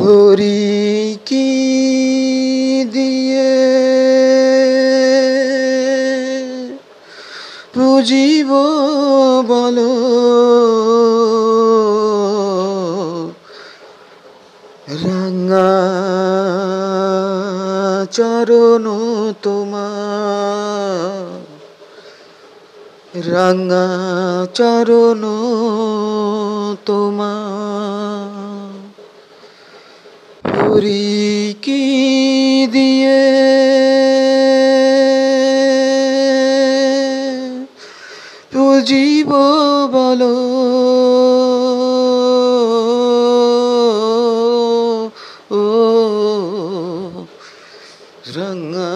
হরি কি দিয়ে? পুজিব বলো। রাঙা চরণ তোমার। রাঙা চরণ তোমার। পুজিব বলো। ও রঙা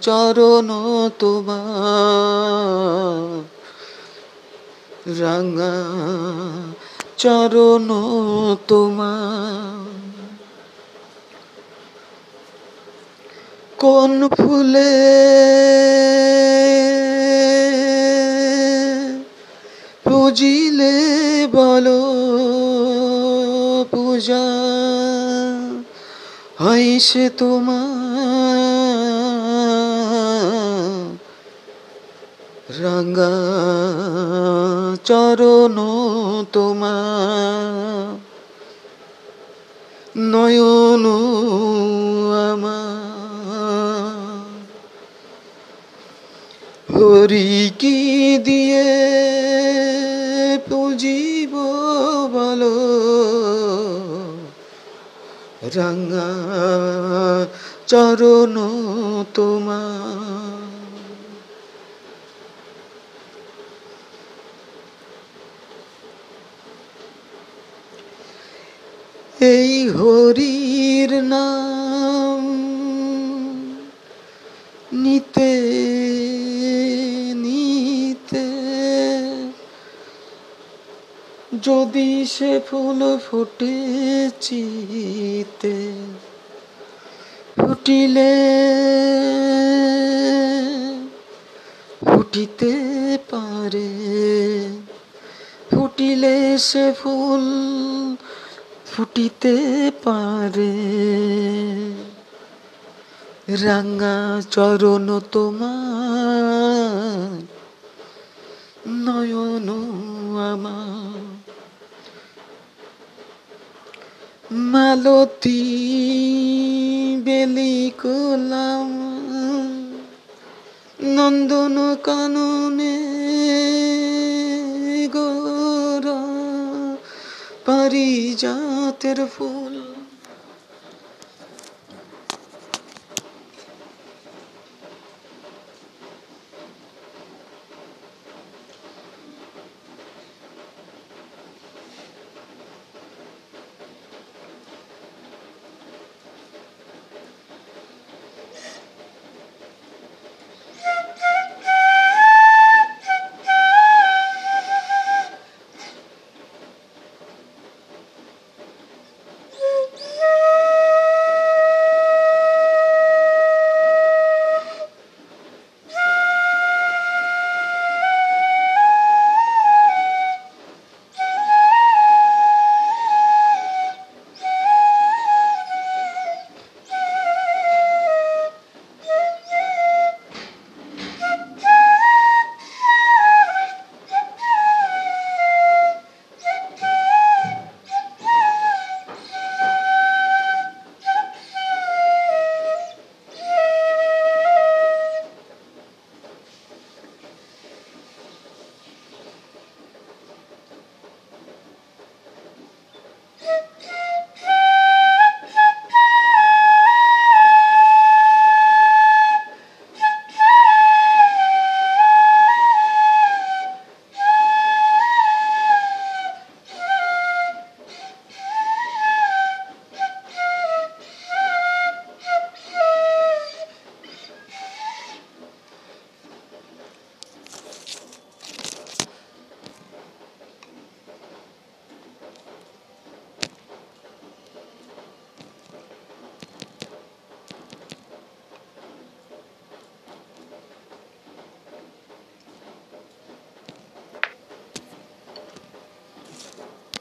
চরণ তোমার। রাঙা চরণ তোমার। কোন ফুলে পূজা। হয় সে তোমার। রাঙা চরণ তোমার। নয়ন আমার। হরি কি দিয়ে পুজিব বলো? রাঙা চরণ তোমার। এই হরির নাম নিতে নিতে যদি সে ফুল ফুটে চিতে, ফুটিলে, ফুটিতে পারে, ফুটিলে সে ফুল ফুটিতে পারে। রাঙা চরণ তোমার, নয়ন আমার। মালতী বেলি কোলাম নন্দন কাননে গোরা পারিজাতের ফুল।